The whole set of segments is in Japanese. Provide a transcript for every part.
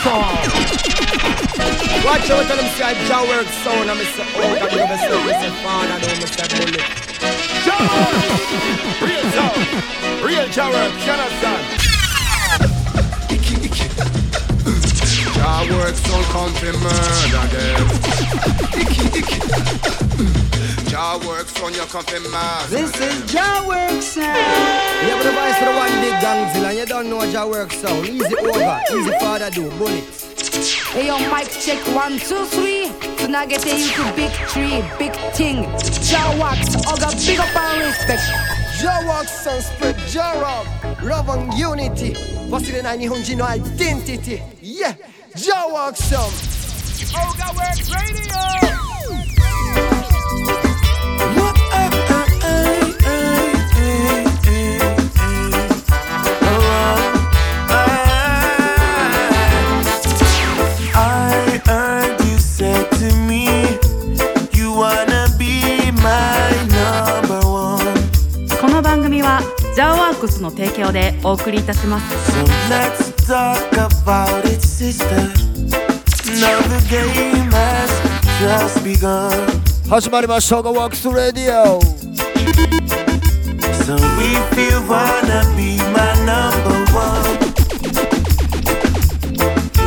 song. Watch out tell them say I jaw work sound and me say oh that you me say me say fan and me say bullet. Real sound, real jaw work, you understand? Jaw work sound come to murder them. Jaw works on your coffin mask. This is Jaw works sound. You have the voice for the one big gangzilla, and you don't know Jaw works sound. Easy over, easy father do, bullets. Hey your mic check one, two, three. Tonight get into big tree, big thing. Jaw works, got big up and respect. Jawax and spread Jarab, love and unity. Wasn't I Nihonji no identity? Yeah, Jawax Oh Oga Works Radio! スの提供でお送りいたします So let's talk about it, sister. Now the game has just begun. 始まりましたがワークスレディオ So if you wanna be my number one,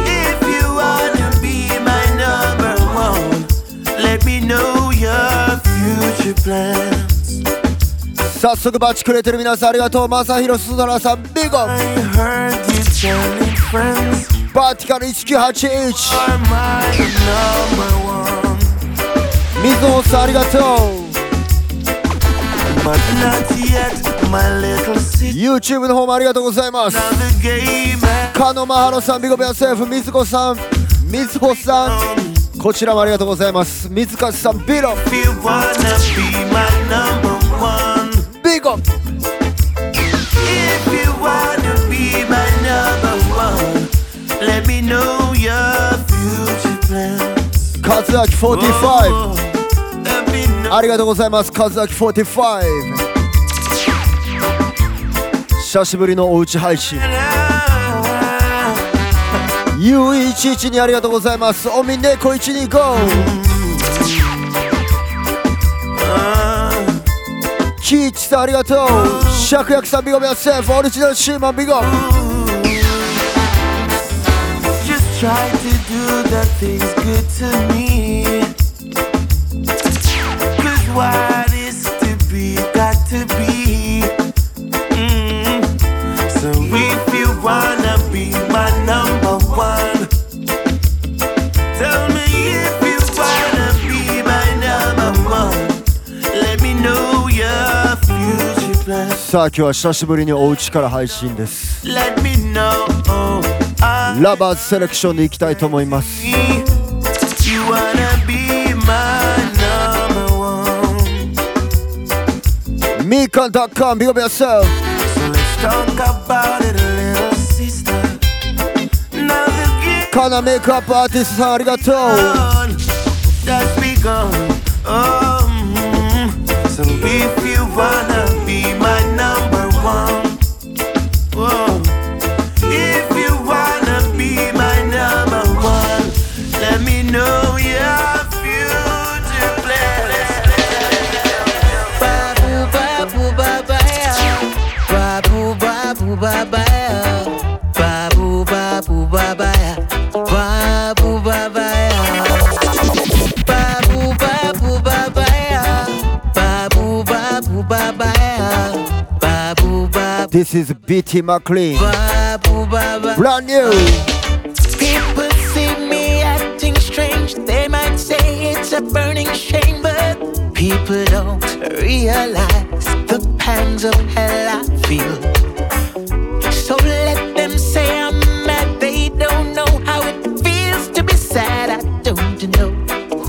if you wanna be my number one, let me know your future plans. 早速バチくれてる皆さんありがとう。正弘すだらさんビゴバーティカル1981 are my number one, 水野さんありがとう. YouTube の方もありがとうございます。カノマハロさんビゴベアセーフ。水子さん水穂さん。こちらもありがとうございます。水勝さんビロビゴ if you wanna be my number one, let me know your future plans. 和明45 Oh, let me know. ありがとうございます和明45久しぶりのおうち配信 U112 ありがとうございますおみねこ125キーチさんありがとうシャクヤクさんビゴビアセーフオリジナルシーマンビゴ Just try to do the things good to me. Cause what さあ今日は久しぶりにおうちから配信です。Let me know. I ラバーズセレクションでいきたいと思います.みかん .com ビゴビアセーフ So カナメイクアップアーティストさんありがとう This is BT McLean. Brand new. People see me acting strange. They might say it's a burning shame, but people don't realize the pangs of hell I feel. So let them say I'm mad. They don't know how it feels to be sad. I don't know.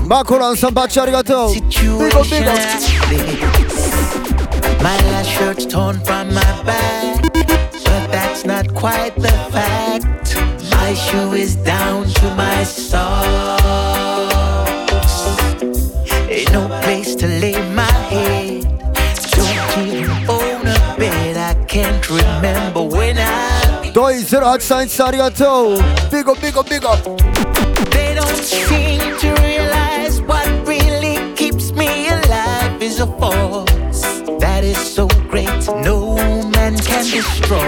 Makoran, sanpachi arigato. Big up, big up. My last shirt's torn from my back, but that's not quite the fact. My shoe is down to my socks. Ain't no place to lay my head. Don't even own a bed. I can't remember when I. Doi zero hot sign sariato. Big up, big up, big up. They don't seem to realize what really keeps me alive is a fall. Great no man can destroy.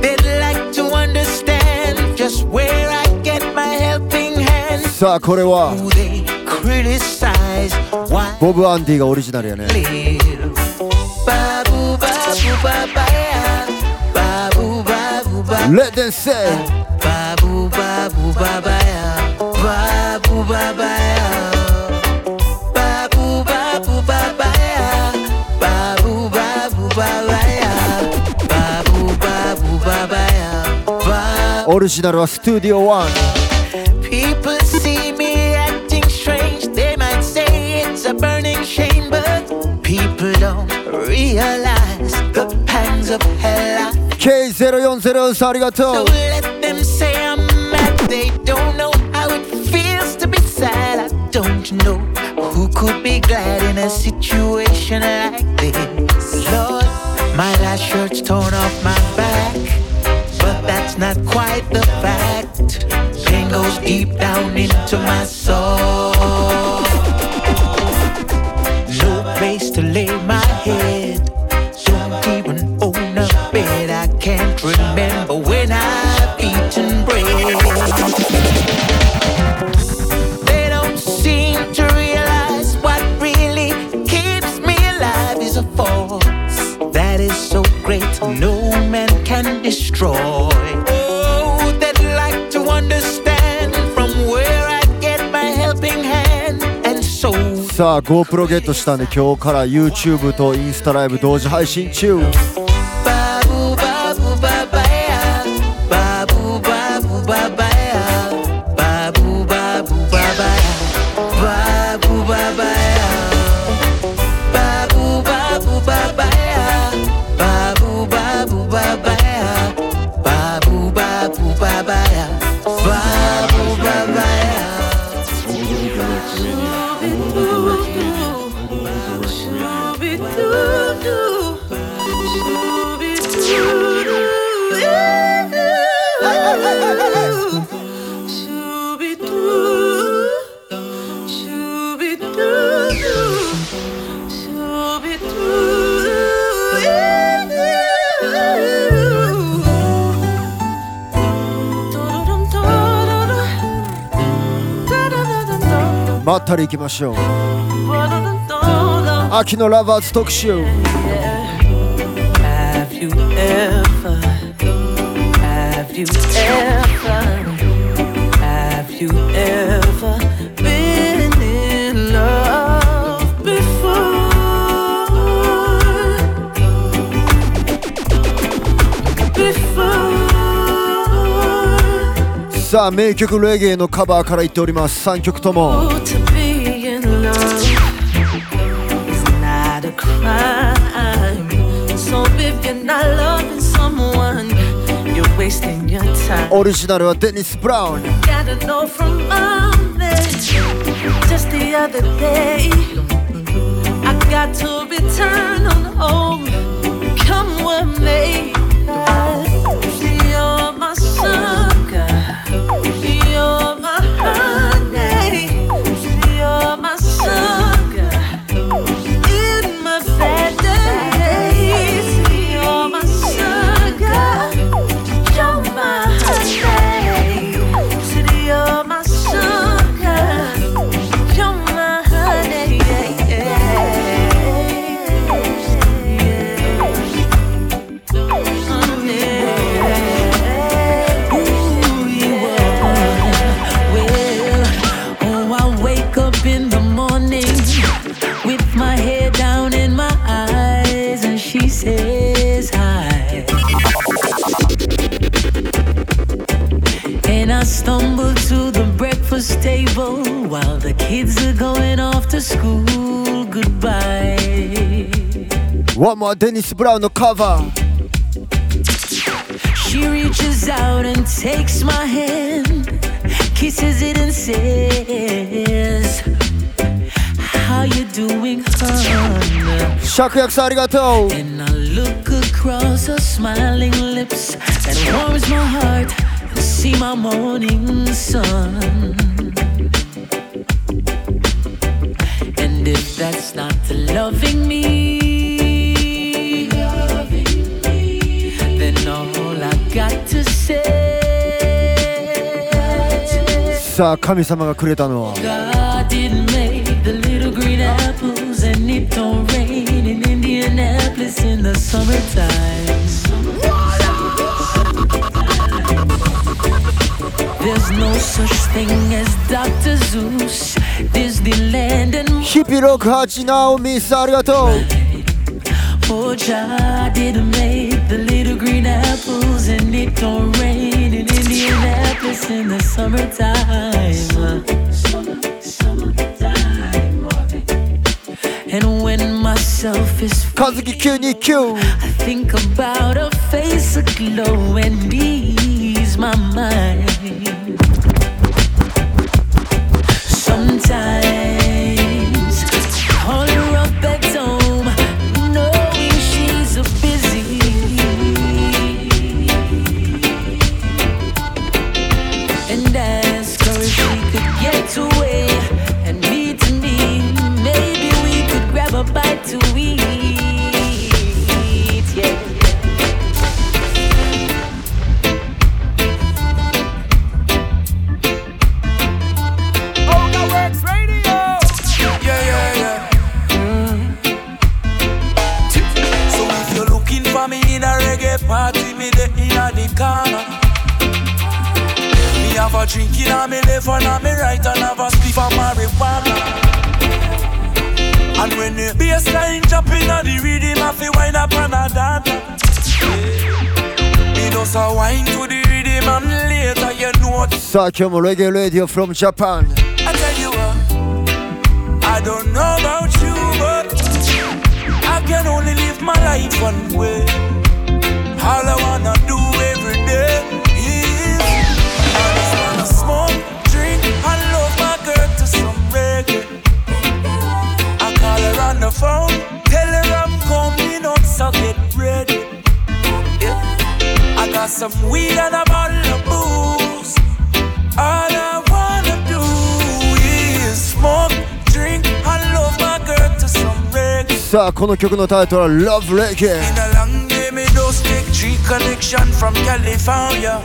They'd like to understand just where I get my helping hand. さあこれは Do they criticize why ボブ・アンディがオリジナルやね I live? Babu, babu, babaya. Babu, babu, オリジナルはスタジオ1 People see me acting strange They might say it's a burning shame But people don't realize the pangs of hell I K040 さんありが So とう let them say I'm mad. They don't know how it feels to be sad. I don't know who could be glad in a situation like this. Lord, my last shirt's torn off my back, that's not quite the fact. Pain goes deep down into my soul. No place to lay my head. Don't even own a bed. I can't remember when I've eaten bread. They don't seem to realize what really keeps me alive is a force that is so great no man can destroy. さあ GoPro ゲットしたんで今日から YouTube とインスタライブ同時配信中。しょう。秋のラバーズ特集。さあ名曲レゲエのカバーからいっております。3曲とも。wasting your time. 오리지널의 데니스 브라운. Gotta know from Monday, just the other day. I got to return on home, come. carnival while the kids are going off to school. Goodbye. One more Dennis Brown cover. She reaches out and takes my hand, kisses it and says, How you doing, hon? 샤크 And I look across her smiling lips that warms my heart and see my morning sun. That's not loving me, then all I got to say. さあ神様がくれたのは God didn't make the little green apples and it don't rain in Indianapolis in the summertime. no such thing as Dr. Zeus, Disneyland and ヒッピー68ナオミスありがとう Oh, God didn't make the little green apples and it don't rain in Indianapolis in the summertime. And when myself is 和樹929 I think about a face aglow and ease my mind. Sometimes in on me left and on me right and have a spliff of marijuana. And when the bassline jumping on the rhythm, I feel wind up a dance. Me a to the rhythm and later you know. Reggae Radio from Japan. I tell you what, I don't know about you, but I can only live my life one way. All I wanna phone, tell her I'm coming up, so get ready. Yeah. I got some weed and a bottle of booze. All I wanna do is smoke, drink, and love my girl to some reggae. さあこの曲のタイトルは Love Reggae.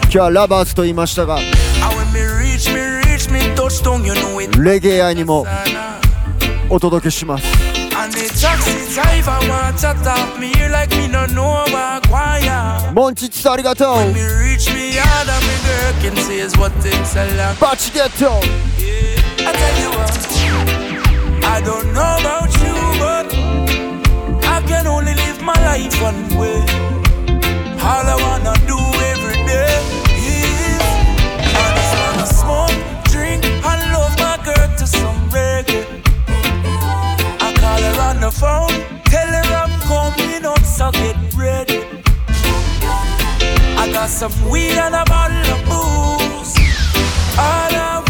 今日はラバーズと言いましたが.レゲエ愛にも.お届けします And the taxi driver want to talk me here like me no know about choir. Monchich arigato. When me reach me yard and me girl can say is what Yeah, I tell you what, I don't know about you, but I can only live my life one way. All I wanna do phone, tell her I'm coming up, so get ready. I got some weed and a bottle of booze. All I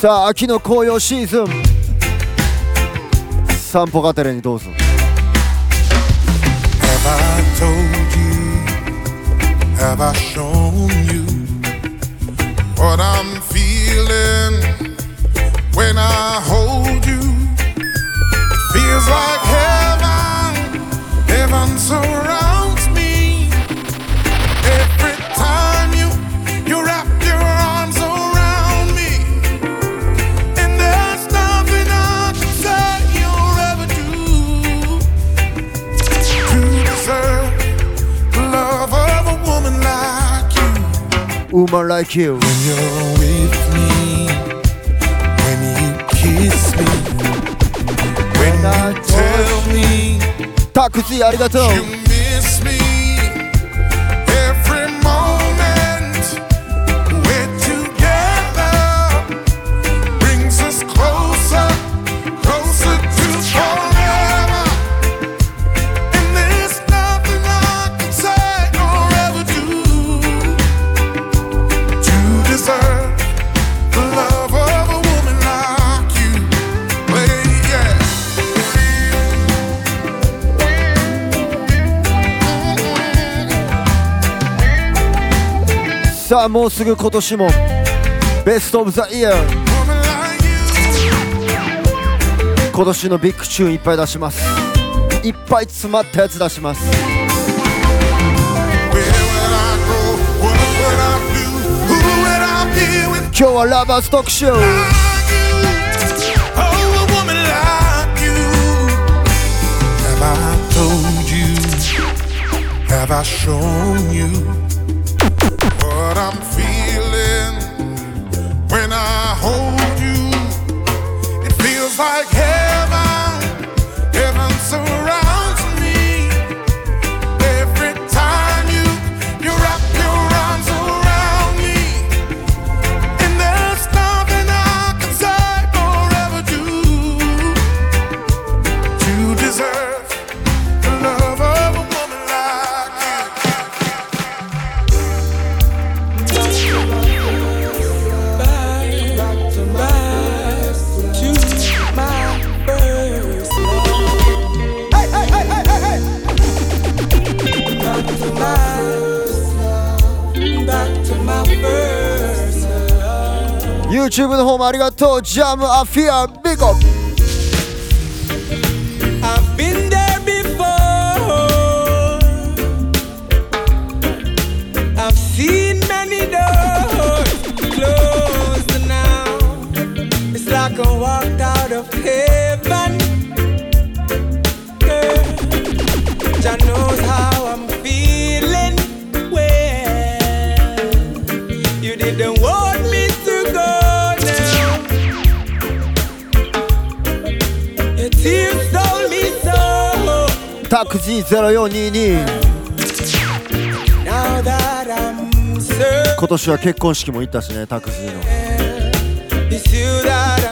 さあ秋の紅葉シーズン。散歩がてらにどうぞ。Have I Woman like you When you're with me, when you kiss me, when you tell me タクシーありがとう you miss me. もうすぐ今年も。ベスト・オブ・ザ・イヤー今年のビッグチューンいっぱい出します。いっぱい詰まったやつ出します。今日はラバース特集 Have I shown you? When I hold you? It feels like heaven. Heaven surrounds YouTube の方もありがとう。ジャムアフィアビゴ各自0422今年は結婚式も行ったしねタクシーの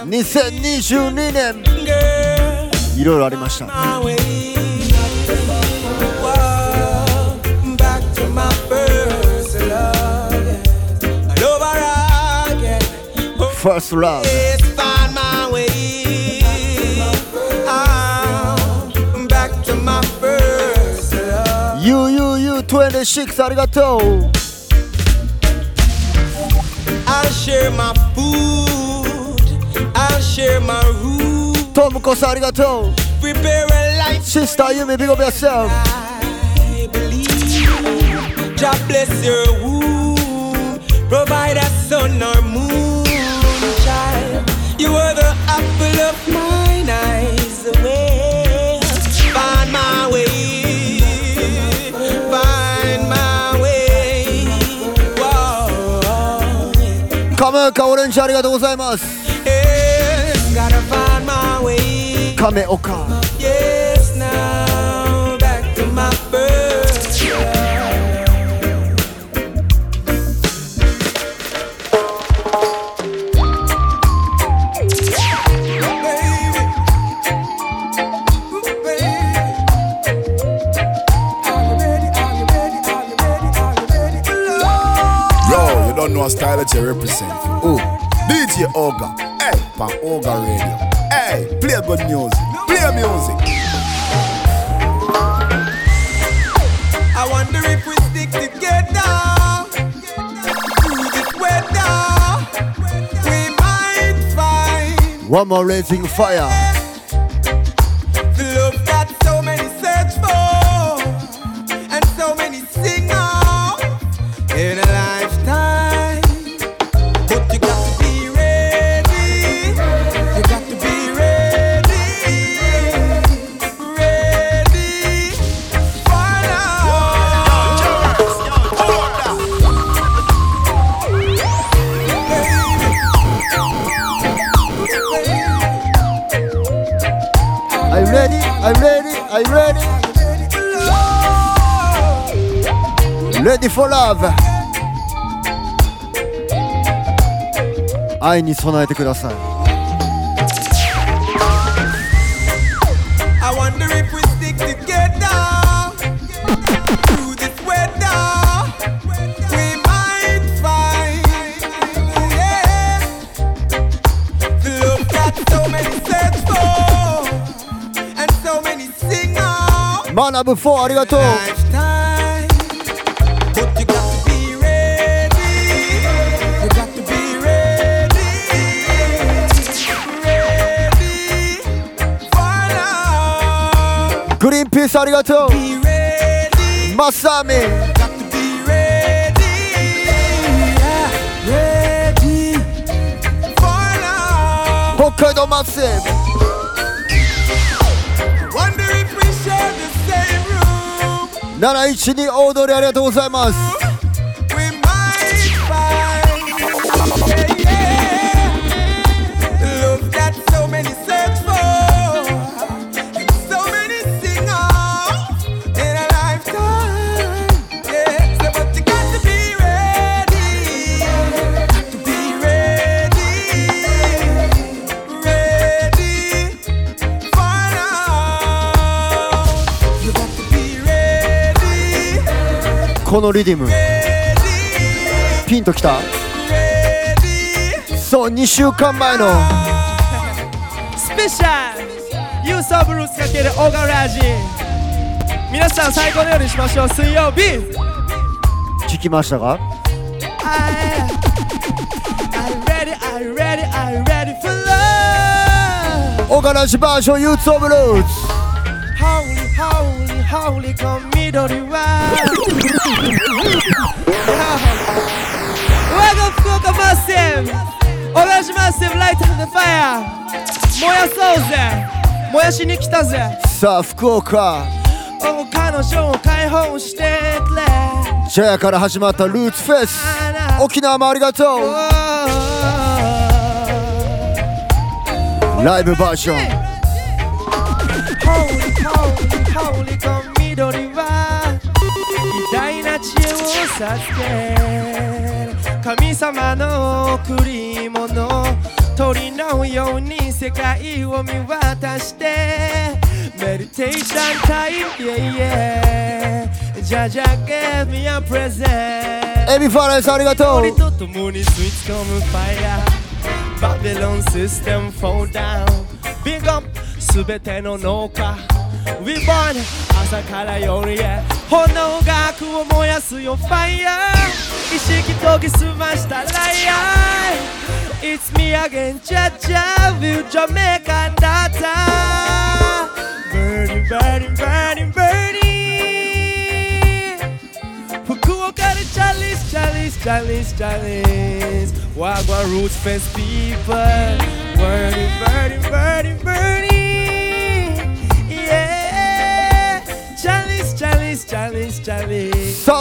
2022年いろいろありました First love. UUU26 ありがとう I'll share my food. I'll share my room. トムコさんありがとう Prepare a life. シスターユミビゴビアセル I believe. God bless your womb. Provide a sun or moon, child. You are カムーカオレンジありがとうございます Yes, gotta find my way. カメオカ Yes, now back to my first love. Baby. Ooh, baby. Are you ready? Are you ready? Are you ready? Are you ready to love? Yo, you don't know a style that you represent. DJ. Hey, pan Radio. Hey, play good music. Play music. I wonder if we stick together through this weather. We might find One more raising fire Ready for love 愛に備えてください I wonder if we stick together through this weather. We might find yeah, 海道マッセ Wonder if we share the same room. 712オードリーありがとうございます このリディム.ピンときた.そう2週間前の。スペシャル。ユースオブルーツかけるオーガラジ。皆さん最高の夜にしましょう。水曜日。聞きましたか？I I'm ready I'm ready I'm ready for love オーガナジバージョンユーツオブルーツ。Holy holy holy こ緑は。我が福岡マッセブ同じマッセブライトでファイヤー燃やそうぜ。燃やしに来たぜ。さあ福岡。お彼女を解放してくれ。ジャヤから始まったルーツフェス。沖縄もありがとう。ライブバージョン緑は偉大な知恵を授ける神様の贈り物鳥のように世界を見渡してメディテーションタイム yeah yeah じゃじゃ give me a present エビファレンスありがとう鳥と共に吸い付込むファイヤーバビロンシステム fall down Big up すべての農家 We born 朝から夜へ炎が悪を燃やすよファイヤー意識研ぎ澄ましたライアー It's me again チャチャ Will Jamaica data Burning burning burning burning 福岡でチャリスチャリスチャリスチャリス Wagwan Roots Fest people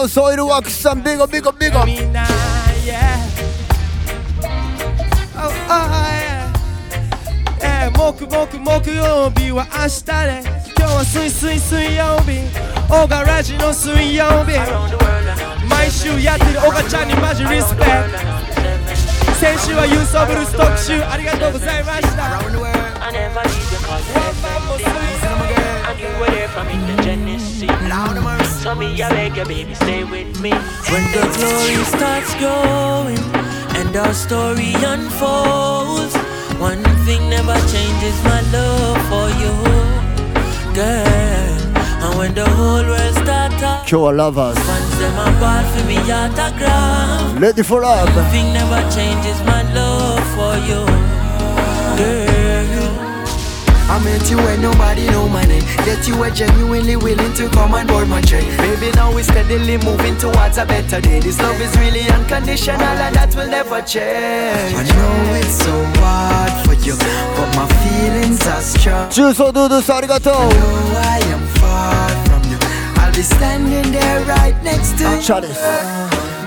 スサウスオイルワークスさんビゴビゴビゴ。みんな Yeah Oh oh 木木木曜日は明日で。今日は水水水曜日。オガラジの水曜日。毎週やってるオガちゃんにマジリスペク。ト先週はユースオブルース特集ありがとうございました。From in the So me, I beg you, baby, stay with me. When the glory starts growing and our story unfolds, one thing never changes my love for you, girl. And when the whole world starts up, Show lovers. Once them apart for me, autograph. Let it fall up. One thing never changes my love for you, girl. I met you when nobody know my name. Yet you were genuinely willing to come and board my train. Baby, now we're steadily moving towards a better day. This love is really unconditional and that will never change. I know it's so hard for you, but my feelings are strong. 주소 두두스 아리가토. I know I am far from you. I'll be standing there right next to you.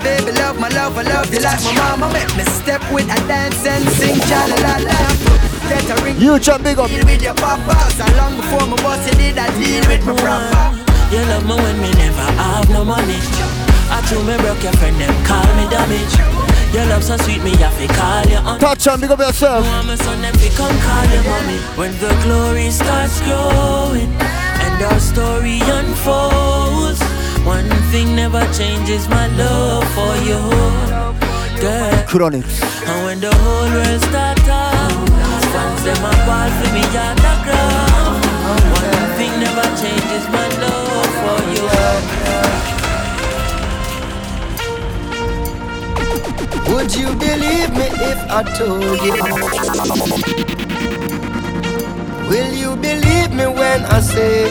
Baby, love my love, I love you like my mama. Make me step with a dance and sing cha la la la stuttering. You jump big up. With your papas. So long before my boss, you did I deal with my proper. You love me when me never have no money. I threw me broke your friend, them call me damage. Your love so sweet, me have to call you on. Touch and big up yourself. You want my son, them come call your mommy. When the glory starts growing and our story unfolds. One thing never changes my love for you, girl. And when the whole world starts fans them a ball for me autograph. One thing never changes my love for you. Would you believe me if I told you? Will you believe me when I say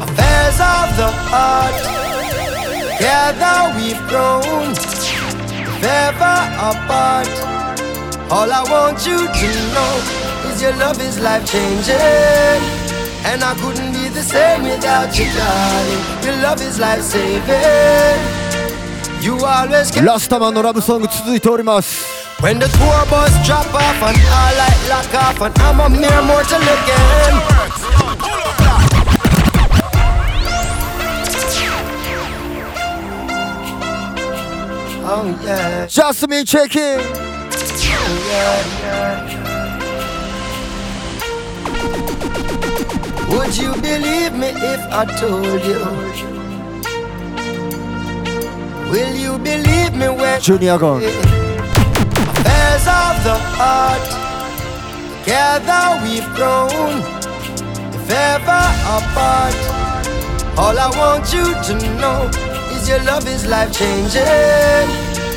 affairs of the heart. Together we've grown, if ever apart. All I want you to know is your love is life changing. And I couldn't be the same without you, darling. Your love is life saving. You always kept ラスタマンのラブソング続いております When the tour bus drop off and all light lock off and I'm a mere mortal again. Oh yeah, Just me checking oh yeah, yeah. Would you believe me if I told you? Will you believe me when Junior gone. Affairs of the heart Together we've grown If ever apart All I want you to know Is your love is life changing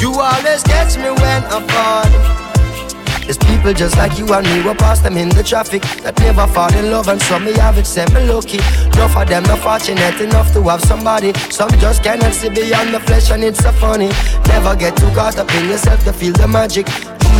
You always catch me when I fall. There's people just like you and me, we pass them in the traffic that never fall in love, and some me have it, say me lucky. Enough of them not fortunate enough to have somebody. Some just cannot see beyond the flesh, and it's so funny. Never get too caught up in yourself to feel the magic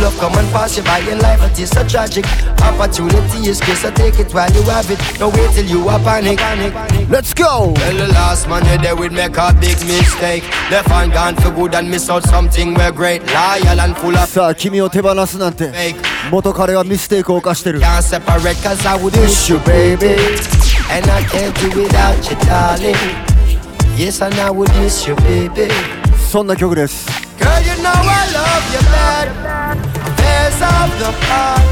True love come and pass you by in life, it is so tragic. Opportunity is scarce, so take it while you have it. Don't wait till you are panic. panic. Let's go Well, the last man you there would make a big mistake. Left and gone for good and miss out something we're great. Loyal and full of さあ君を手放すなんて fake. 元彼はミステイクを犯してる Can't separate cause I would miss you, baby. And I can't do without you, darling. Yes, and I would miss you, baby. そんな曲です Girl, you know I love you bad. Affairs of the heart.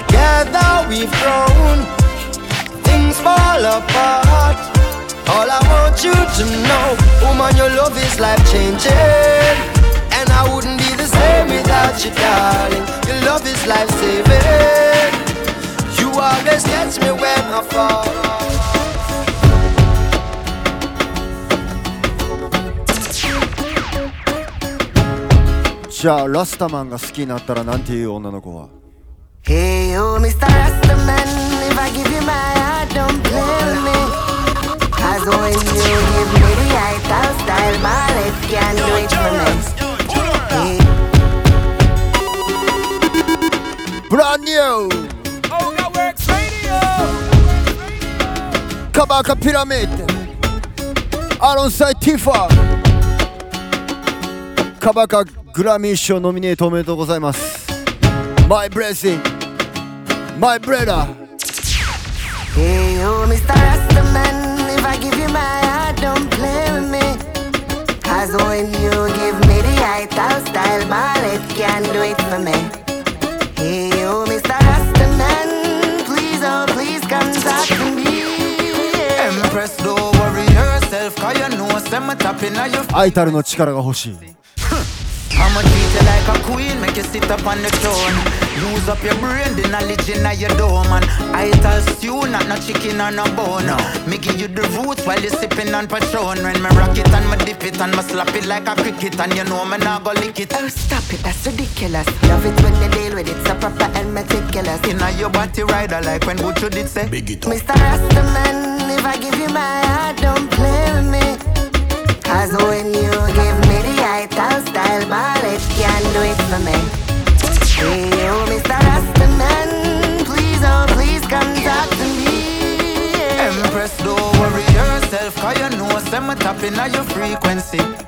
Together we've grown. Things fall apart. All I want you to know, woman, your love is life changing. And I wouldn't be the same without you, darling. Your love is life saving. You always catch me when I fall. じゃあラスタマンが好きになったらなんていう女の子は Hey yo, Mr. Rastaman, if I give you my heart, don't with me. Cause when you give me the right I'll style, my lips can't do it for me. Hey. ブランニューカバカピグラミー賞ノミネートおめでとうございます My blessing My brother Hey yo, Mr. Rastaman, if I give you my heart, don't play with me. Cause when you give me the right I'll style, my lips can't do it for me. Hey yo, Mr. Rastaman, please, oh please come talk to me. Empress, don't worry yourself, cause you know, me tapping on your アイタルの力が欲しい I'ma treat you like a queen, make you sit up on the throne. Use up your brain, the knowledge in your dome. And I tell stew, not no chicken or no bone. Me give you the roots while you sipping on Patron. When me rock it and me dip it and me slap it like a cricket. And you know me not go lick it. Oh, stop it, that's ridiculous. Love it when you deal with it, so proper and meticulous. Inna your body rider like when Buchu did say. Big it up. Mr. Rastaman, if I give you my heart, don't play with me. Cause when you give me the right I'll style, lips can't do it for me. Hey, oh, Mr. Rastaman, please, oh, please come talk to me. Empress, don't worry yourself, cause you know, say me tapping on your frequency.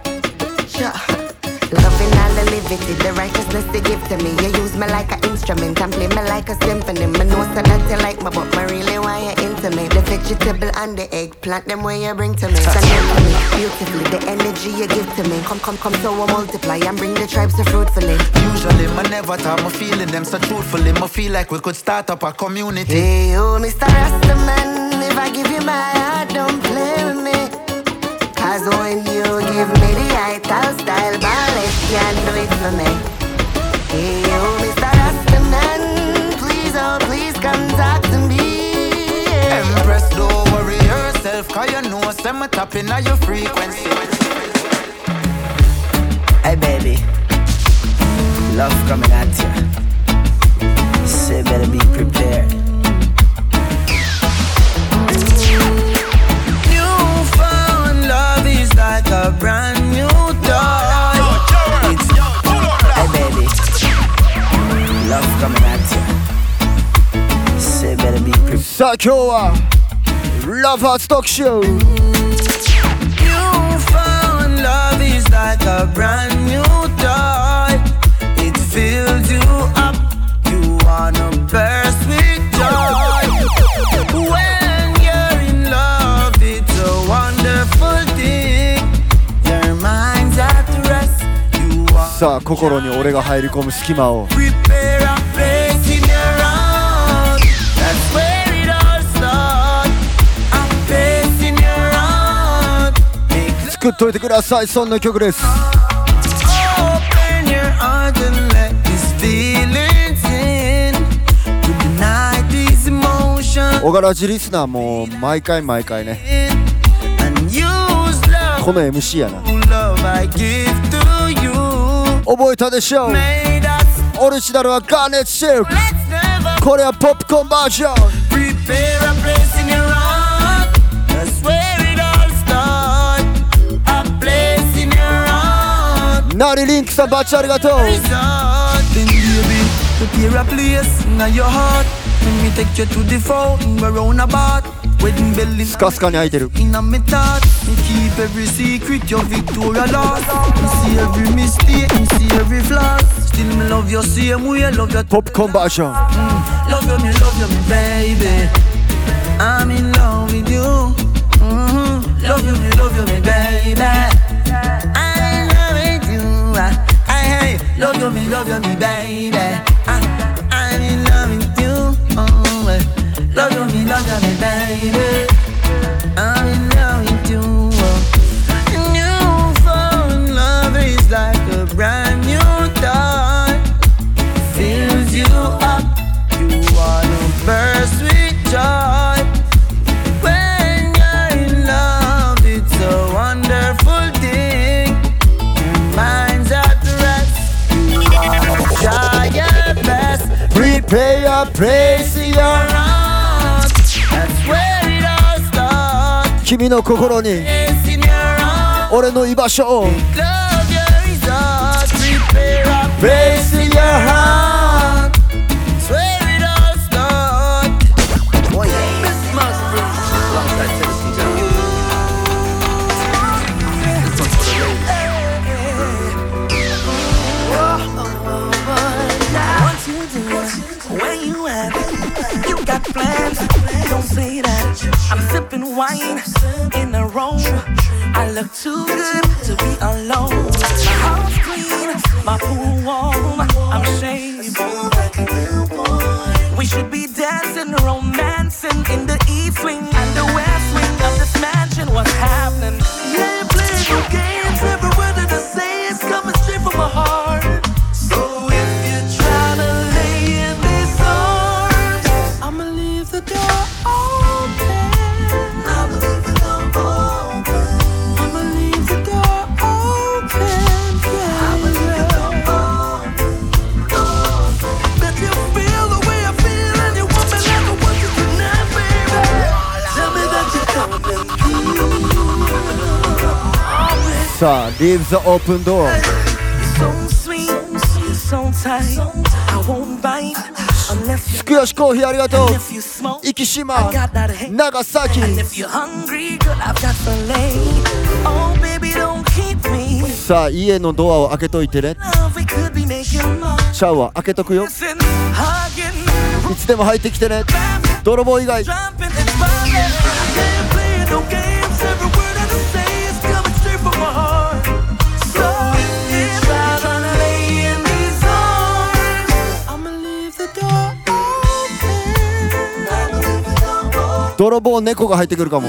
Sure. Loving all the liberty, the righteousness they give to me. You use me like an instrument and play me like a symphony. Me know so that you like me, but me really want you into me. The vegetable and the eggplant, them where you bring to me. So me, beautifully, the energy you give to me. Come, come, come, so I multiply and bring the tribes so fruitfully. Usually, me never thought me feeling them so truthfully. Me feel like we could start up a community. Hey, oh, Mr. Rastaman, if I give you my heart, don't play with me. Cause when you give me the ital style ballet, can't do eh? it for me. Hey, you, Mr. Rastaman, please, oh, please come talk to me. Eh? Empress, don't worry yourself, cause you know some tapping at your frequency. Hey baby, love coming at you. Say better be prepared. is like a brand new toy. It's a baby, love coming at you. Say better be prepared. Sakoa, uh, love hot stock show. You found love is like a brand new toy. It fills you up. さあ心に俺が入り込む隙間を。作っといてくださいそんな曲です。小柄ジリスナーも毎回毎回ね。この MC やな。覚えたでしょう Made us. オリジナルはガーネットシルク Let's never これはポップコーンバージョン prepare a place in your heart. That's where it all starts. A place in your heart. ナリリンクさんバッチありがとう resort. Then baby, prepare a place in your heart. Let me take you to the fountain where round about. Wedding bell in In a me thought. Keep every secret Your Victoria lost. Me see every mistake Me see every flaw. Still me love you same way I love you Popcorn Basha mm, Love you me love you me baby. I'm in love with you. Mm-hmm. Love you me love you me baby. I'm in love with you. I, I, I love you me love you me baby. Baby. 君の心に俺の居場所を Love your resort. Prepare a Place in your heart It's where it all start Boy, This must be alongside Tennessee John. This one's for the What you doing? Where you have it, You got plans? Don't say that. I'm sipping wine I look too good to be alone. leave the open door. ーありがとう。行き島、長崎。さあ家のドアを開けといてね。シャワー開けとくよ。いつでも入ってきてね。泥棒以外。泥棒猫が入ってくるかも。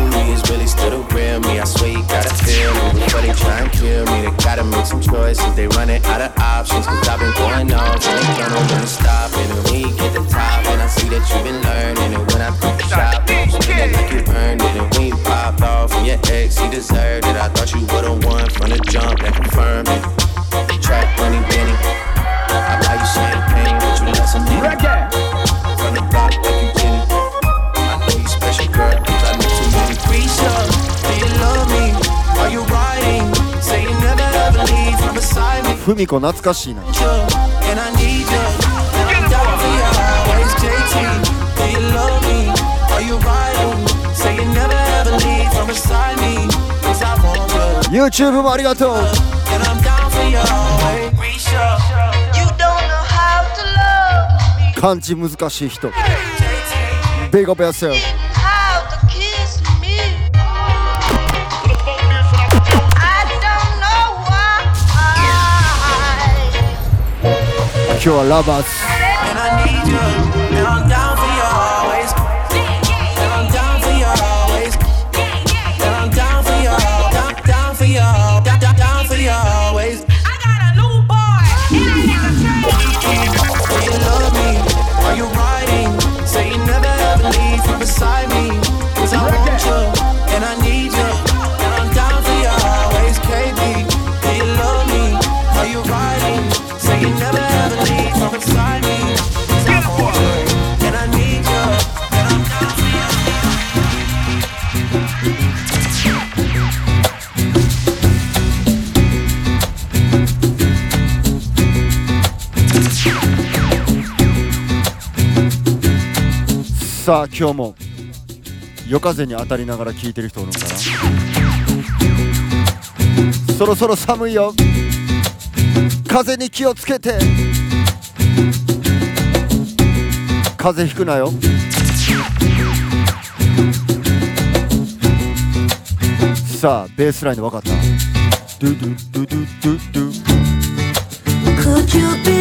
niggas really still the real me. I swear you gotta feel me before they try and kill me. They gotta make some choices. They running out of options. Cause I've been going off and they can't when to stop. And when we get the top, and I see that you've been learning. And when I put the shop, something that like you earned it. And when you popped off from your ex, he deserved it. I thought you would've won from the jump that confirmed it. Track money, Benny. I buy you champagne, but you love some Reggae. ふみこ懐かしいな. YouTube もありがとう.漢字難しい人ビゴベ why. 今日さあ今日も夜風に当たりながら聞いてる人おるんかな？そろそろ寒いよ。風に気をつけて。風邪ひくなよ。さあベースラインで分かった。ドゥドゥドゥドゥドゥドゥ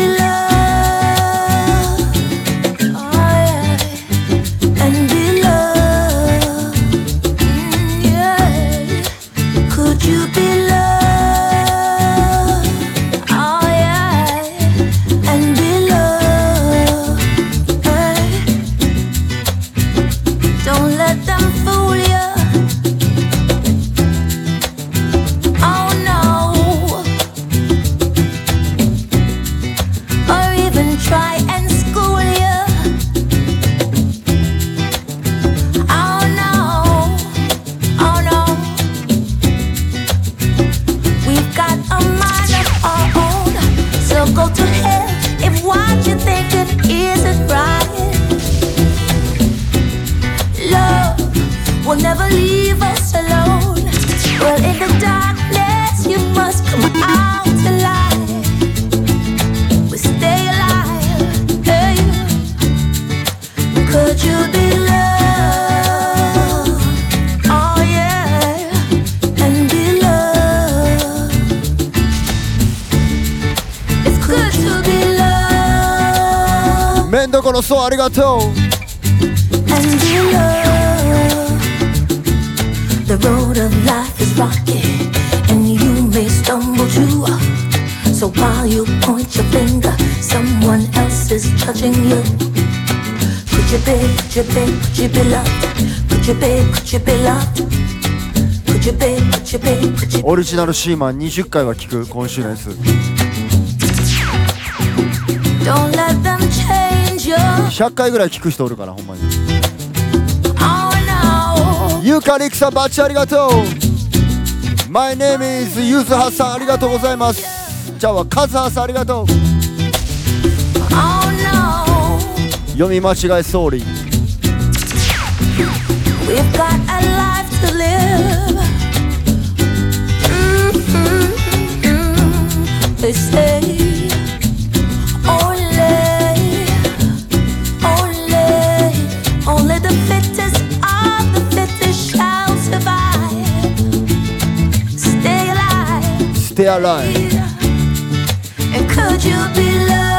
んどこのそうありがとう and be loved. The road of life is rocky, and you may stumble too. So while you point your finger, someone else is judging you. Could you be, could you be, could you be loved? Could you be, could you be loved? You you you オリジナルシーマン20回は聞く今週のやつ100回ぐらい聞く人おるからほんまに Oh no. ユーカリクさんバッチありがとう My name is ユースハさんありがとうございますじゃあカズハさんありがとう Oh no, 読み間違えソーリー we've got a life to live. Mm-hmm. They say only, Stay alive And could you be loved?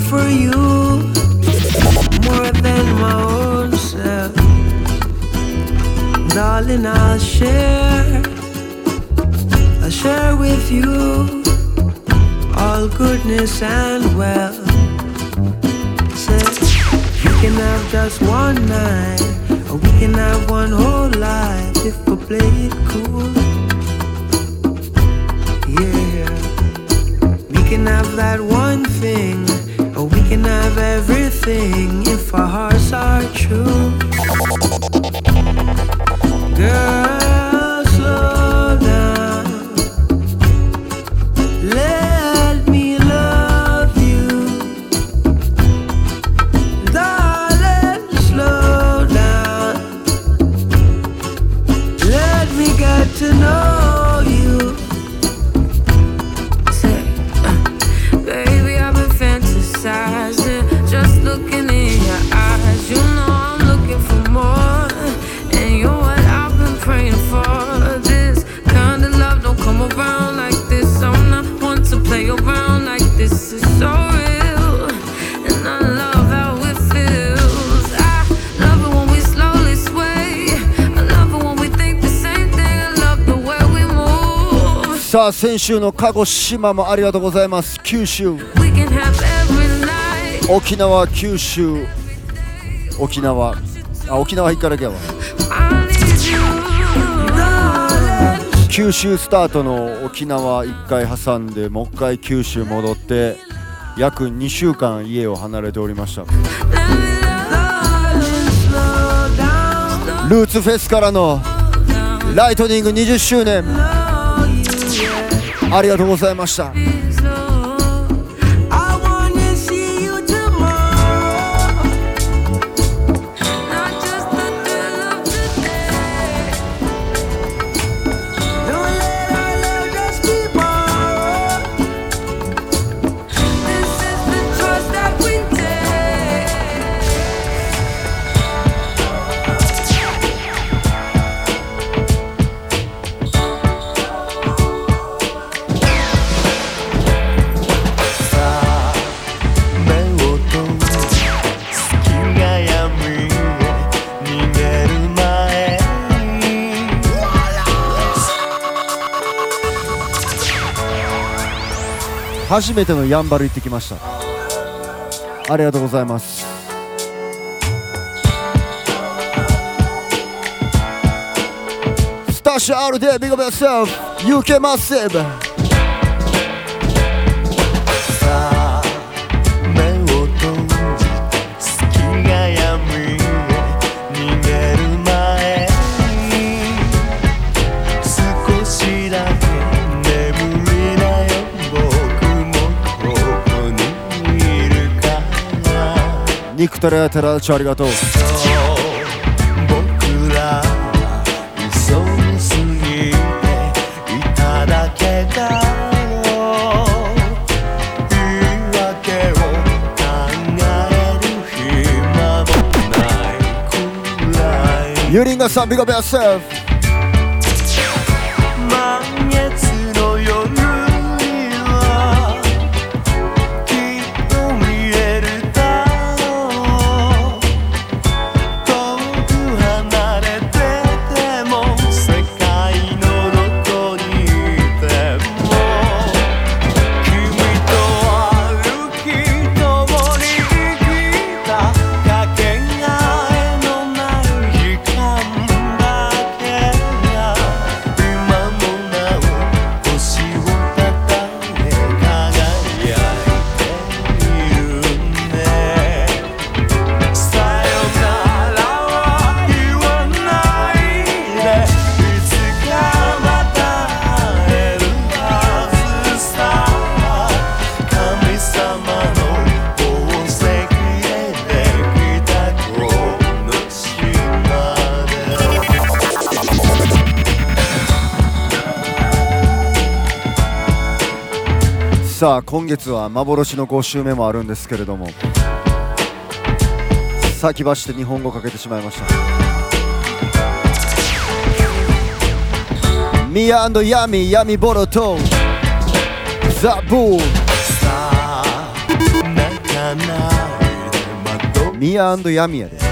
For you more than my own self. Darling, I'll share. I'll share with you all goodness and wealth. Say, we can have just one night, or we can have one whole life if we play it cool. Yeah, we can have that one thing, can have everything if our hearts are true. Girl, さあ先週の鹿児島もありがとうございます。九州.沖縄九州。沖縄。あ沖縄行かなきゃわ。九州スタートの沖縄1回挟んでもう一回九州戻って約2週間家を離れておりました。ルーツフェスからのライトニング20周年ありがとうございました。初めてのやんばる行ってきました。ありがとうございます。スタッシュ RD Big of Yourself UK マニクタラやテラチョありがとう僕ら急ぎすぎていただけ Yourself さあ今月は幻の5週目もあるんですけれども。先走って日本語かけてしまいました。ミヤヤミヤミボロとザ・ブーミヤヤミやで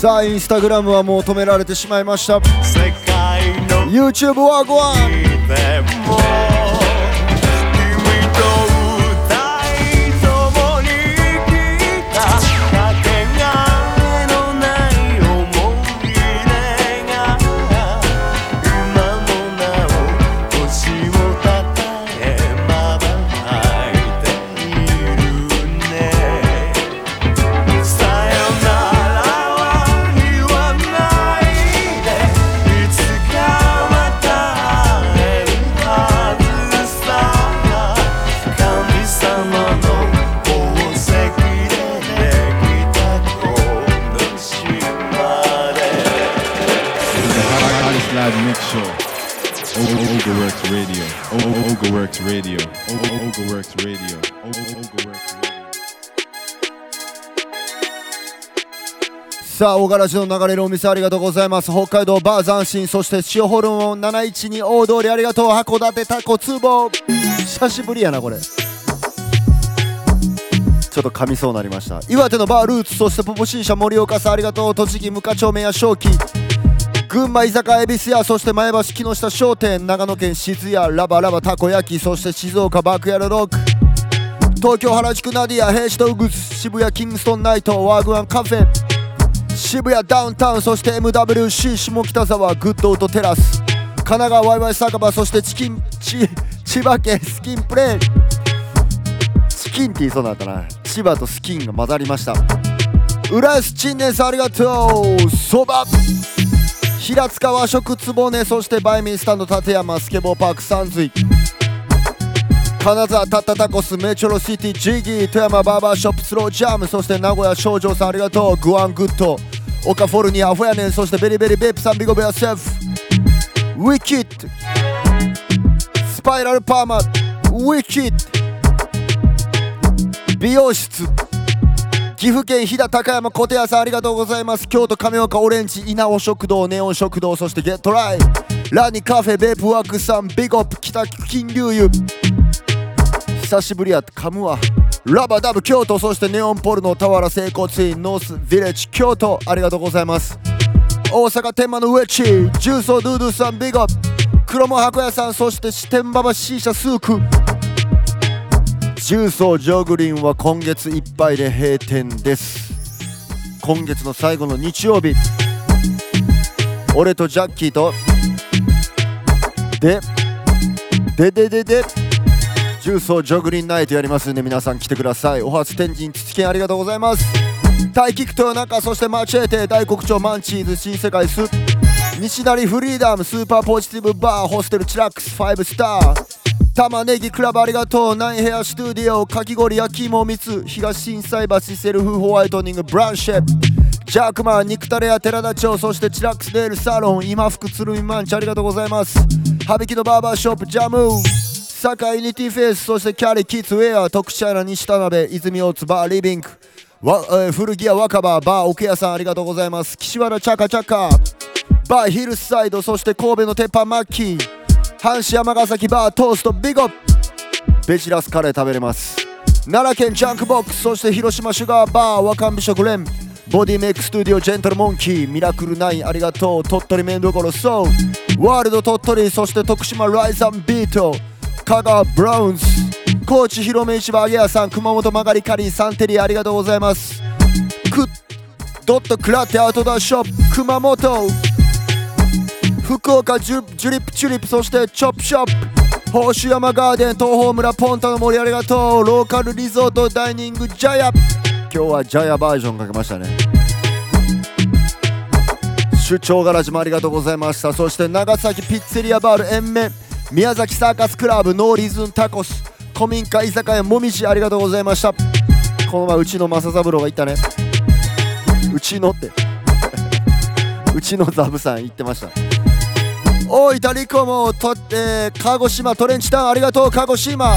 さあインスタグラムはもう止められてしまいました。YouTube はごわんさあ小柄寺の流れるお店ありがとうございます。北海道バー斬新そして塩ホルモン712大通りありがとう。函館タコツボ久しぶりやなこれ。ちょっと噛みそうになりました。岩手のバールーツそしてポポシーシャ盛岡さんありがとう。栃木無課町名や正気。群馬居酒屋恵比寿屋そして前橋木下商店。長野県静屋ラバラバたこ焼きそして静岡バックヤードロック。東京原宿ナディア兵士とウグス渋谷キングストンナイトワーグワンカフェ。渋谷ダウンタウンそして MWC 下北沢グッドウッドテラス神奈川ワイワイ酒場そしてチキンち千葉県スキンプレイチキンって言いそうになったな。千葉とスキンが混ざりました。浦安陳年さんありがとう。そば。平塚和食つぼねそしてバイミンスタンド立山スケボーパークサンズイ金沢タッタタコスメチョロシティジギー富山バーバーショップスロージャムそして名古屋少女さんありがとうグワングッドオカフォルニアフォヤネンそしてベリベリベープさんビゴベアセーフウィキッドスパイラルパーマウィキッド美容室岐阜県飛騨高山小手屋さんありがとうございます。京都亀岡オレンジ稲尾食堂ネオン食堂そしてゲットライラニカフェベープワークさんビゴップ北金龍湯。久しぶりやって噛むわ。ラバダブ京都そしてネオンポルノ俵整骨院ノースヴィレッジ京都ありがとうございます。大阪天満のウェッチ重曹ドゥドゥさんビゴップ。黒門箱屋さんそして四天馬場 C 社スーク。重曹ジョグリンは今月いっぱいで閉店です。今月の最後の日曜日。俺とジャッキーと。ででででで。重曹ジョグリンナイトやりますんで皆さん来てください。お初天神土県ありがとうございます。大菊豊中そしてマチェーテ大黒町マンチーズ新世界ス西成フリーダムスーパーポジティブバーホステルチラックス5スター。玉ねぎクラブありがとうナインヘアスタディオかき氷焼き芋蜜東心斎橋セルフホワイトニングブランシェジャークマン肉タレや寺田町そしてチラックスネイルサロン今福鶴見マンチありがとうございます。羽引きのバーバーショップジャム堺ユニティフェイスそしてキャリーキッズウェア徳茶屋西田辺泉大津バーリビングわ、えー古着屋若葉バー奥屋さんありがとうございます。岸和田チャカチャカバーヒルサイドそして神戸の鉄板マッキー阪神山ヶ崎バートーストビゴベジラスカレー食べれます。奈良県ジャンクボックスそして広島シュガーバー若美食連ボディメイクスタジオジェントルモンキーミラクル9ありがとう。鳥取麺どころそうワールド鳥取そして徳島ライザンビート香川ブラウンズ高知広め市場揚げ屋さん熊本曲がりカリーサンテリーありがとうございます。クドットクラテアウトドアショップ熊本。福岡ジュジュリップチュリップそしてチョップショップ。宝珠山ガーデン東峰村ポンタの森ありがとう。ローカルリゾートダイニングジャヤ。今日はジャヤバージョンかけましたね。出張ガラジもありがとうございました。そして長崎ピッツェリアバール延命。宮崎サーカスクラブノーリズンタコス。古民家居酒屋もみじありがとうございました。この前うちの正三郎が言ったね。うちのって。うちのザブさん言ってました。大分リコもと、えー、鹿児島トレンチタウンありがとう鹿児島。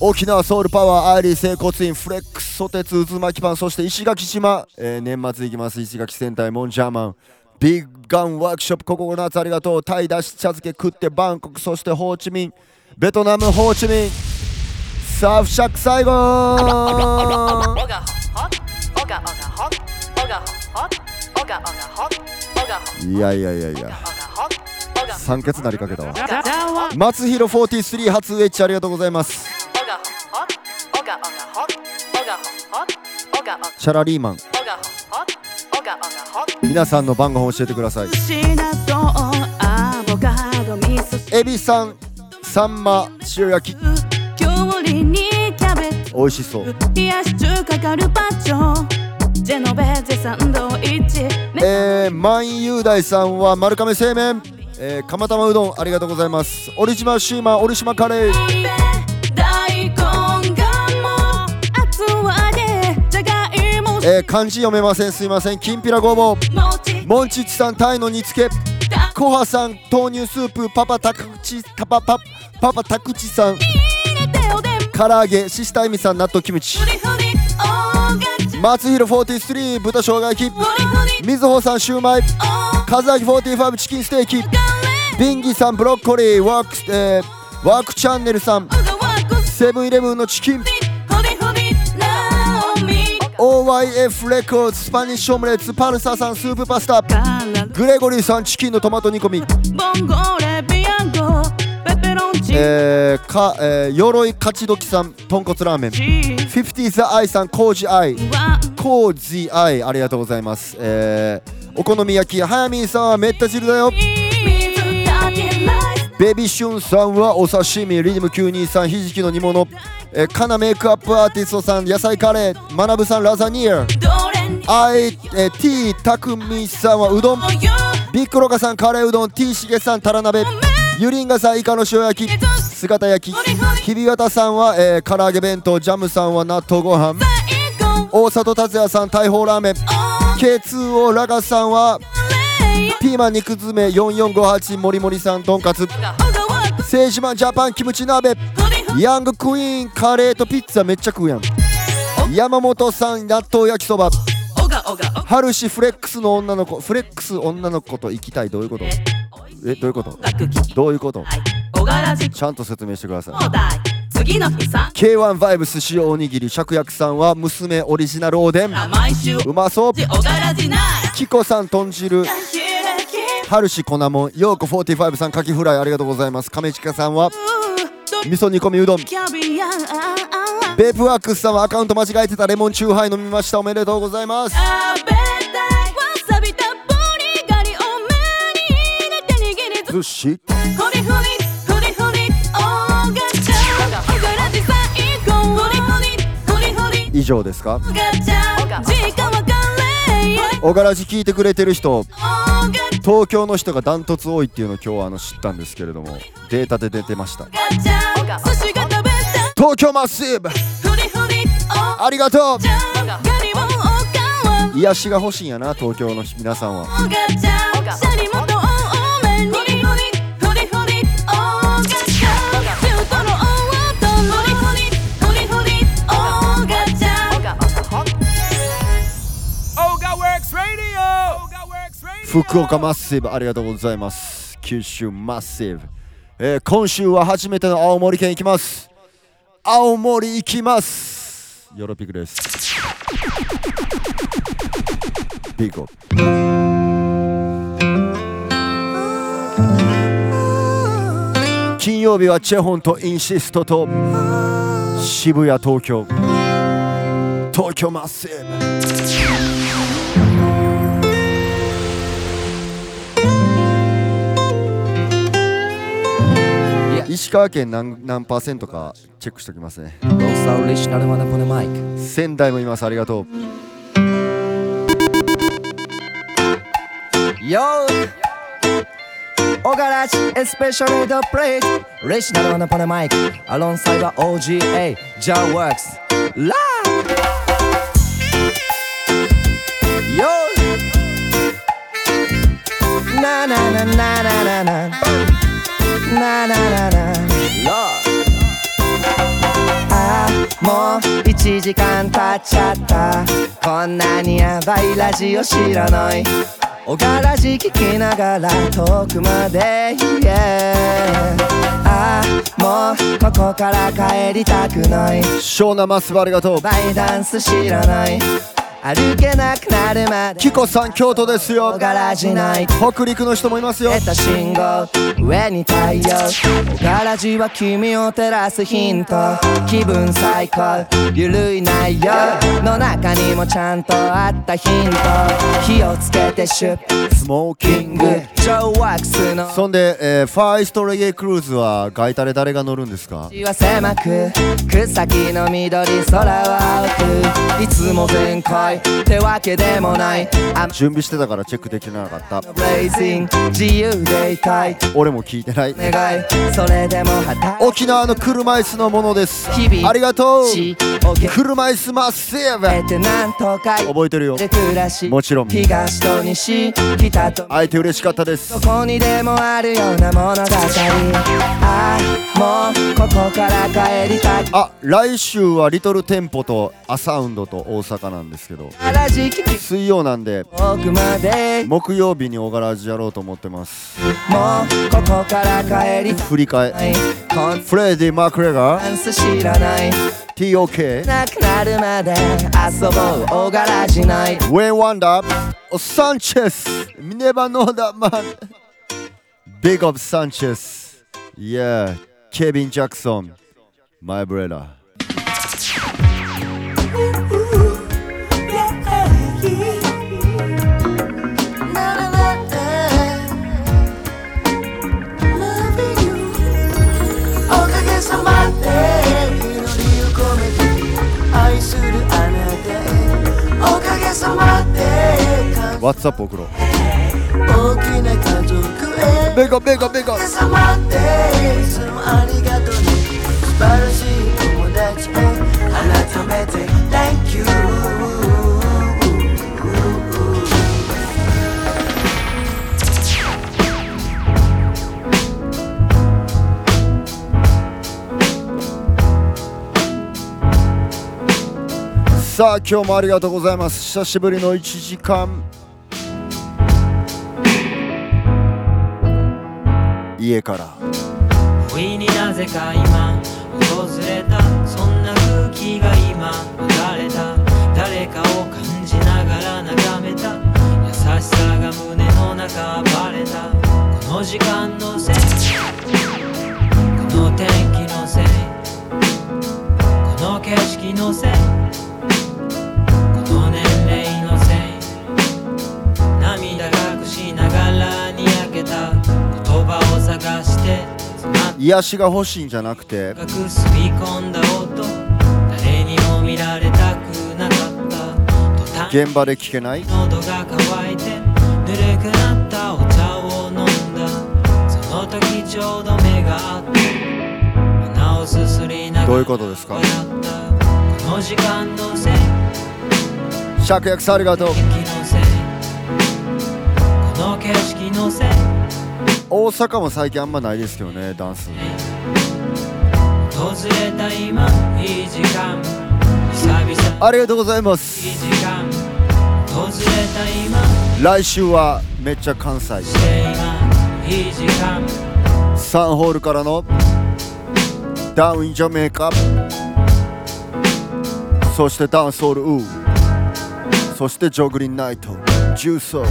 沖縄ソウルパワーアイリー整骨院フレックスソテツ渦巻きパンそして石垣島、えー、年末行きます。石垣戦隊モンジャーマンビッグガンワークショップココナッツありがとう。タイだし茶漬け食ってバンコクそしてホーチミン。ベトナムホーチミン。サーフシャック最後。いやいやいやいや。酸欠なりかけたわ。松弘43初ウェッジありがとうございます。チャラリーマン。皆さんの番号教えてください。エビさんサンマ塩焼き。美味しそう。えー、万雄大さんは丸亀製麺。えー、釜玉うどんありがとうございます。オリジマシーマンオリシマカレー。えー、漢字読めません。すいません。きんぴらごぼう。モンチッチさんタイの煮付け。コハさん豆乳スープ。パパタクチパパパパパタクチさん。唐揚げ。シスタイミさん納豆キムチ。松弘43豚生姜焼き。みずほさんシューマイ。和明45チキンステーキ。ビンギさんブロッコリー。ワーク,、えー、ワークチャンネルさん。セブンイレブンのチキン。OYF レコードスパニッシュオムレツパルサさんスープパスタグレゴリーさんチキンのトマト煮込み。えー、か、えー、鎧勝ち時さん豚骨ラーメン。50 the eye さんコージアイ。コージアイありがとうございます。えー、お好み焼き早見さんはめった汁だよベビシュンさんはお刺身リズム923ひじきの煮物。え、カナメイクアップアーティストさん野菜カレー。マナブさんラザニアアイ、えー、T たくみさんはうどん。ビックロカさんカレーうどん。T しげさんタラ鍋。ゆりんがさんイカの塩焼き。姿焼き。ひびわたさんは、えー、唐揚げ弁当ジャムさんは納豆ご飯。大里達也さん大砲ラーメン。K2O ラガさんはピーマン肉詰め4458もりもりさんとんかつ。セージマンジャパンキムチ鍋。ヤングクイーンカレーとピッツァめっちゃ食うやん。山本さん納豆焼きそば。ハルシフレックスの女の子。フレックス女の子と行きたい。どういうこと？えどういうこと？どういうこと？ちゃんと説明してください。次の日さ K1 バイブ寿司おにぎり芍薬さんは娘オリジナルおでん。うまそう。キコさん豚汁ハルシ粉もんヨーコ45さんカキフライありがとうございます。亀近さんは味噌煮込みうどん。ベープワックスさんはアカウント間違えてたレモンチューハイ飲みました。おめでとうございます。寿司以上ですか？小柄寺聞いてくれてる人東京の人がダントツ多いっていうのを今日はあの知ったんですけれどもデータで出てました。東京マッシブ。ありがとう。癒しが欲しいんやな東京の皆さんは。福岡マッシブありがとうございます。九州マッシブ、えー、今週は初めての青森県行きます。青森行きます。ヨロピクです。ピーコ金曜日はチェホンとインシストと渋谷東京。東京マッセー石川県何,何パーセントかチェックしておきますね。ロスオリジナルマナポネマイク。仙台もいます。ありがとう。よおがらしエスペシャルドプレイ。レシナルマナポネマイク。アロンサイバー OGA ジャーワークス。ラー。よっ na na. Lord. ああもう1時間経っちゃった。こんなにヤバいラジオ知らない。おがらじ聞きながら遠くまで yeah ああもうここから帰りたくない。湘南マスバありがとうバイダンス知らない歩けなくなるまで。キコさん京都ですよ。ガラジない。北陸の人もいますよ。出た信号。上に太陽。ガラジは君を照らすヒント。気分最高。ゆるい内容。の中にもちゃんとあったヒント。火をつけてシュッ。スモーキング。ジョーワックスの。そんで、えーファーイストレゲエクルーズはガイタレ誰が乗るんですか？道は狭く。草木の緑空は青く。いつも全開ってわけでもない。準備してたからチェックできなかった。自由でいたい。俺も聞いてない。願い。それでも働沖縄の車椅子のものです。ありがとう。車椅子マッセーブ。覚えてるよ。もちろん。東と西。北と。会えて嬉しかったです。どこにでもあるような物語ああもうここから帰りたい。あ来週はリトルテンポとアサウンドと大阪なんですけどラジ聞き水曜なんで奥まで。木曜日にオガラジやろうと思ってます。もうここから帰りたい。振り替えフレディ・マクレガダンス知らない。TOK なくなるまで遊ぼう。大ガラジない。ウェイン・ワンダー。サンチェス。Never know that man Big up Sanchez Yeah Kevin Jackson My brother しい友達へ改めて Thank you さあ今日もありがとうございます。久しぶりの1時間家から。不意になぜか今訪れた。そんな空気が今流れた。誰かを感じながら眺めた。優しさが胸の中暴れた。この時間のせい。この天気のせいこの景色のせい。この年齢のせい。涙隠しながらにやけた。癒しが欲しいんじゃなくて現場で聞けない？喉が渇いてぬるくなったお茶を飲んだ。その時ちょうど目が合って鼻をすすりながらどういうことですか？この時間のせい。芍薬さんありがとう。この景色のせい大阪も最近あんまないですけどねダンス。ありがとうございます。来週はめっちゃ関西。サンホールからのダウンジャメイカ。そしてダンスホールウー。そしてジョグリンナイト。重曹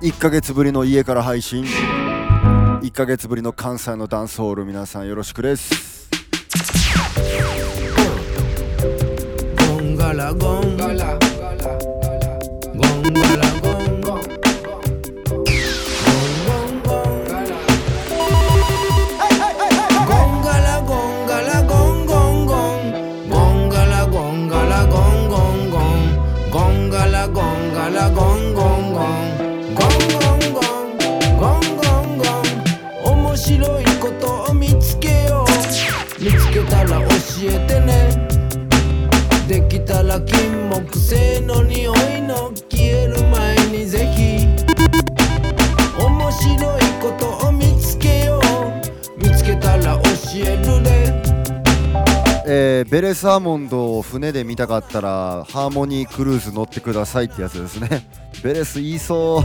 1ヶ月ぶりの家から配信。1ヶ月ぶりの関西のダンスホール皆さんよろしくです。ゴンガラゴンガラ。ベレスアーモンドを船で見たかったらハーモニークルーズ乗ってくださいってやつですね。ベレス言いそう。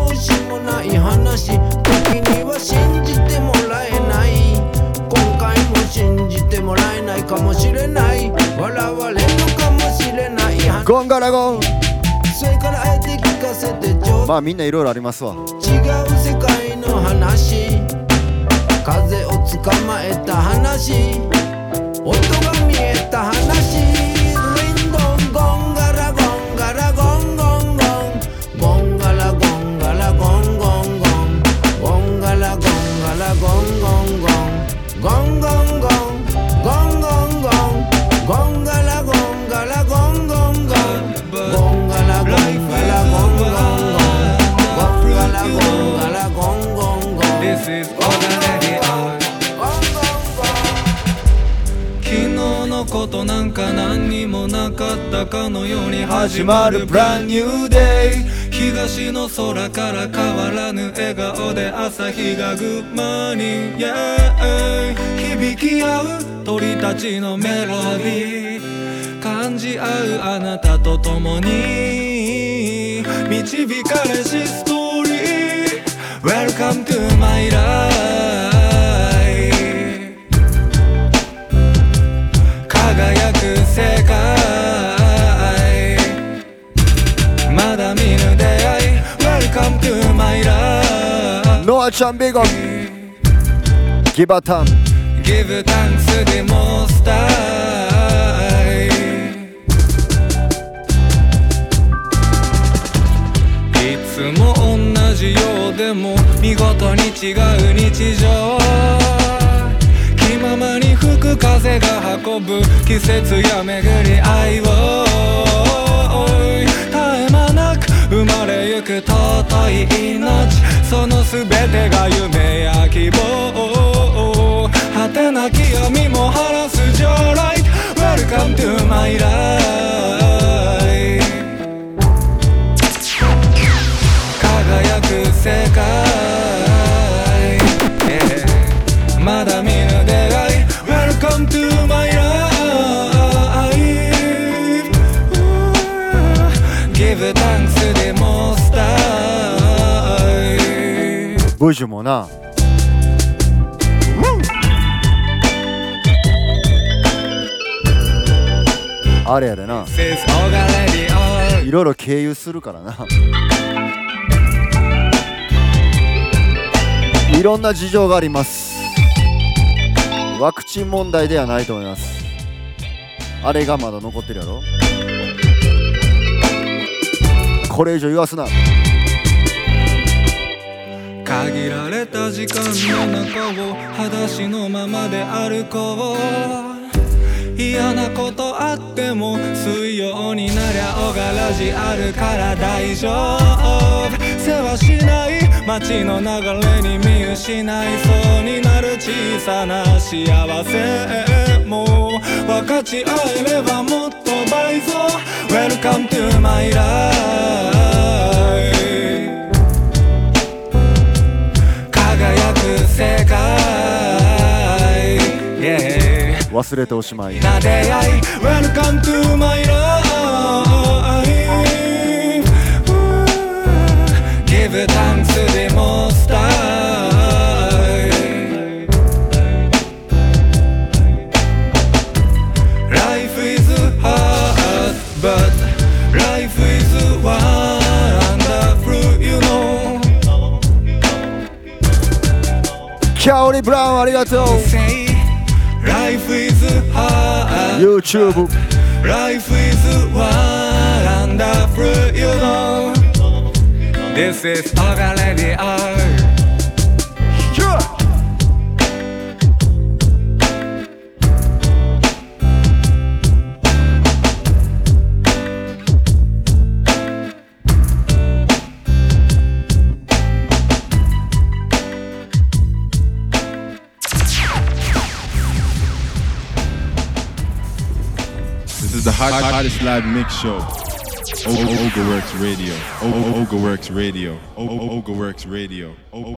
ゴンガラゴン。まあみんないろいろありますわ。違う世界の話。風を捕まえた話。音が見え話たかのように始まる Brand New Day 東の空から変わらぬ笑顔で朝日がグッマーニング Yeah 響き合う鳥たちのメロディー。感じ合うあなたと共に。導かれしストーリー。Welcome to my life life ノアちゃんビゴギバタン Give thanks to the most high. いつも同じようでも見事に違う日常気ままに吹く風が運ぶ季節や巡り愛を絶え間なく生まれゆく尊い命その全てが夢や希望果てなき闇も晴らす Your light Welcome to my life 輝く世界、Yeah まだ見ぬ出会い Welcome to my life 50もな。あれやでな。いろいろ経由するからな。いろんな事情があります。ワクチン問題ではないと思います。あれがまだ残ってるやろこれ以上言わすな。限られた時間の中を裸足のままで歩こう嫌なことあっても水曜になりゃ小柄じあるから大丈夫世話しない街の流れに見失いそうになる小さな幸せも分かち合えればもっと倍増 Welcome to my life. 世界、yeah 忘れておしまいな出会い Welcome to my life Give thanks to the most キャオリブラウンありがとう Life is hard YouTube Life is wonderful, you know. This is Oga Radio. hot, hottest live mix show. O- O- Oga Works Radio. O- O- Oga Works Radio. O- O- Oga Works Radio. O- O-